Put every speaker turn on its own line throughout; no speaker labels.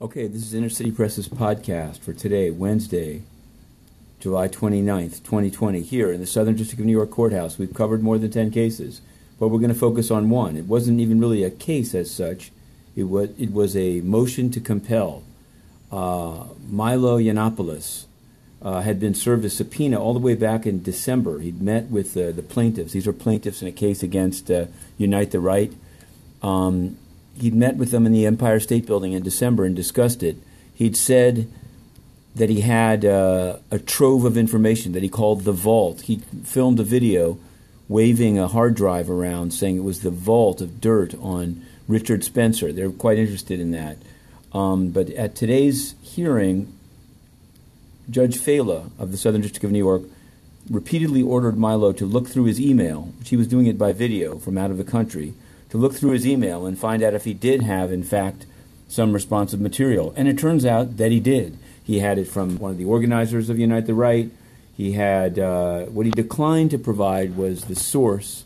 Okay, this is Inner City Press's podcast for today, Wednesday, July 29th, 2020, here in the Southern District of New York Courthouse. We've covered more than 10 cases, but we're going to focus on one. It wasn't even really a case as such, it was, it was a motion to compel. Uh, Milo Yiannopoulos uh, had been served a subpoena all the way back in December. He'd met with uh, the plaintiffs. These are plaintiffs in a case against uh, Unite the Right. Um, he'd met with them in the Empire State Building in December and discussed it. He'd said that he had uh, a trove of information that he called the vault. He filmed a video waving a hard drive around saying it was the vault of dirt on Richard Spencer. They're quite interested in that. Um, but at today's hearing, Judge Failla of the Southern District of New York repeatedly ordered Milo to look through his email, which he was doing it by video from out of the country, to look through his email and find out if he did have, in fact, some responsive material. And it turns out that he did. He had it from one of the organizers of Unite the Right. He had uh, what he declined to provide was the source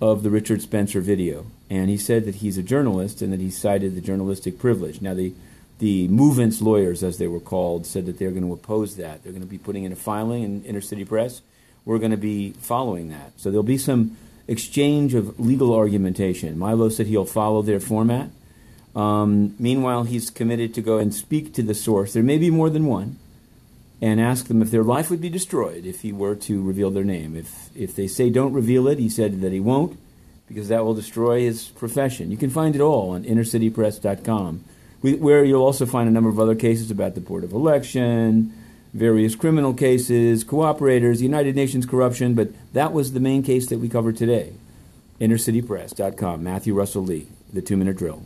of the Richard Spencer video, and he said that he's a journalist and that he cited the journalistic privilege. Now the the movements lawyers, as they were called, said that they're going to oppose that. They're going to be putting in a filing in Inner City Press. We're going to be following that. So there'll be some exchange of legal argumentation. Milo said he'll follow their format. Um, meanwhile, he's committed to go and speak to the source. There may be more than one, and ask them if their life would be destroyed if he were to reveal their name. If if they say don't reveal it, he said that he won't, because that will destroy his profession. You can find it all on InnerCityPress.com, where you'll also find a number of other cases about the Board of Election, various criminal cases, cooperators, United Nations corruption. But that was the main case that we covered today. InnerCityPress.com. Matthew Russell Lee, the two minute drill.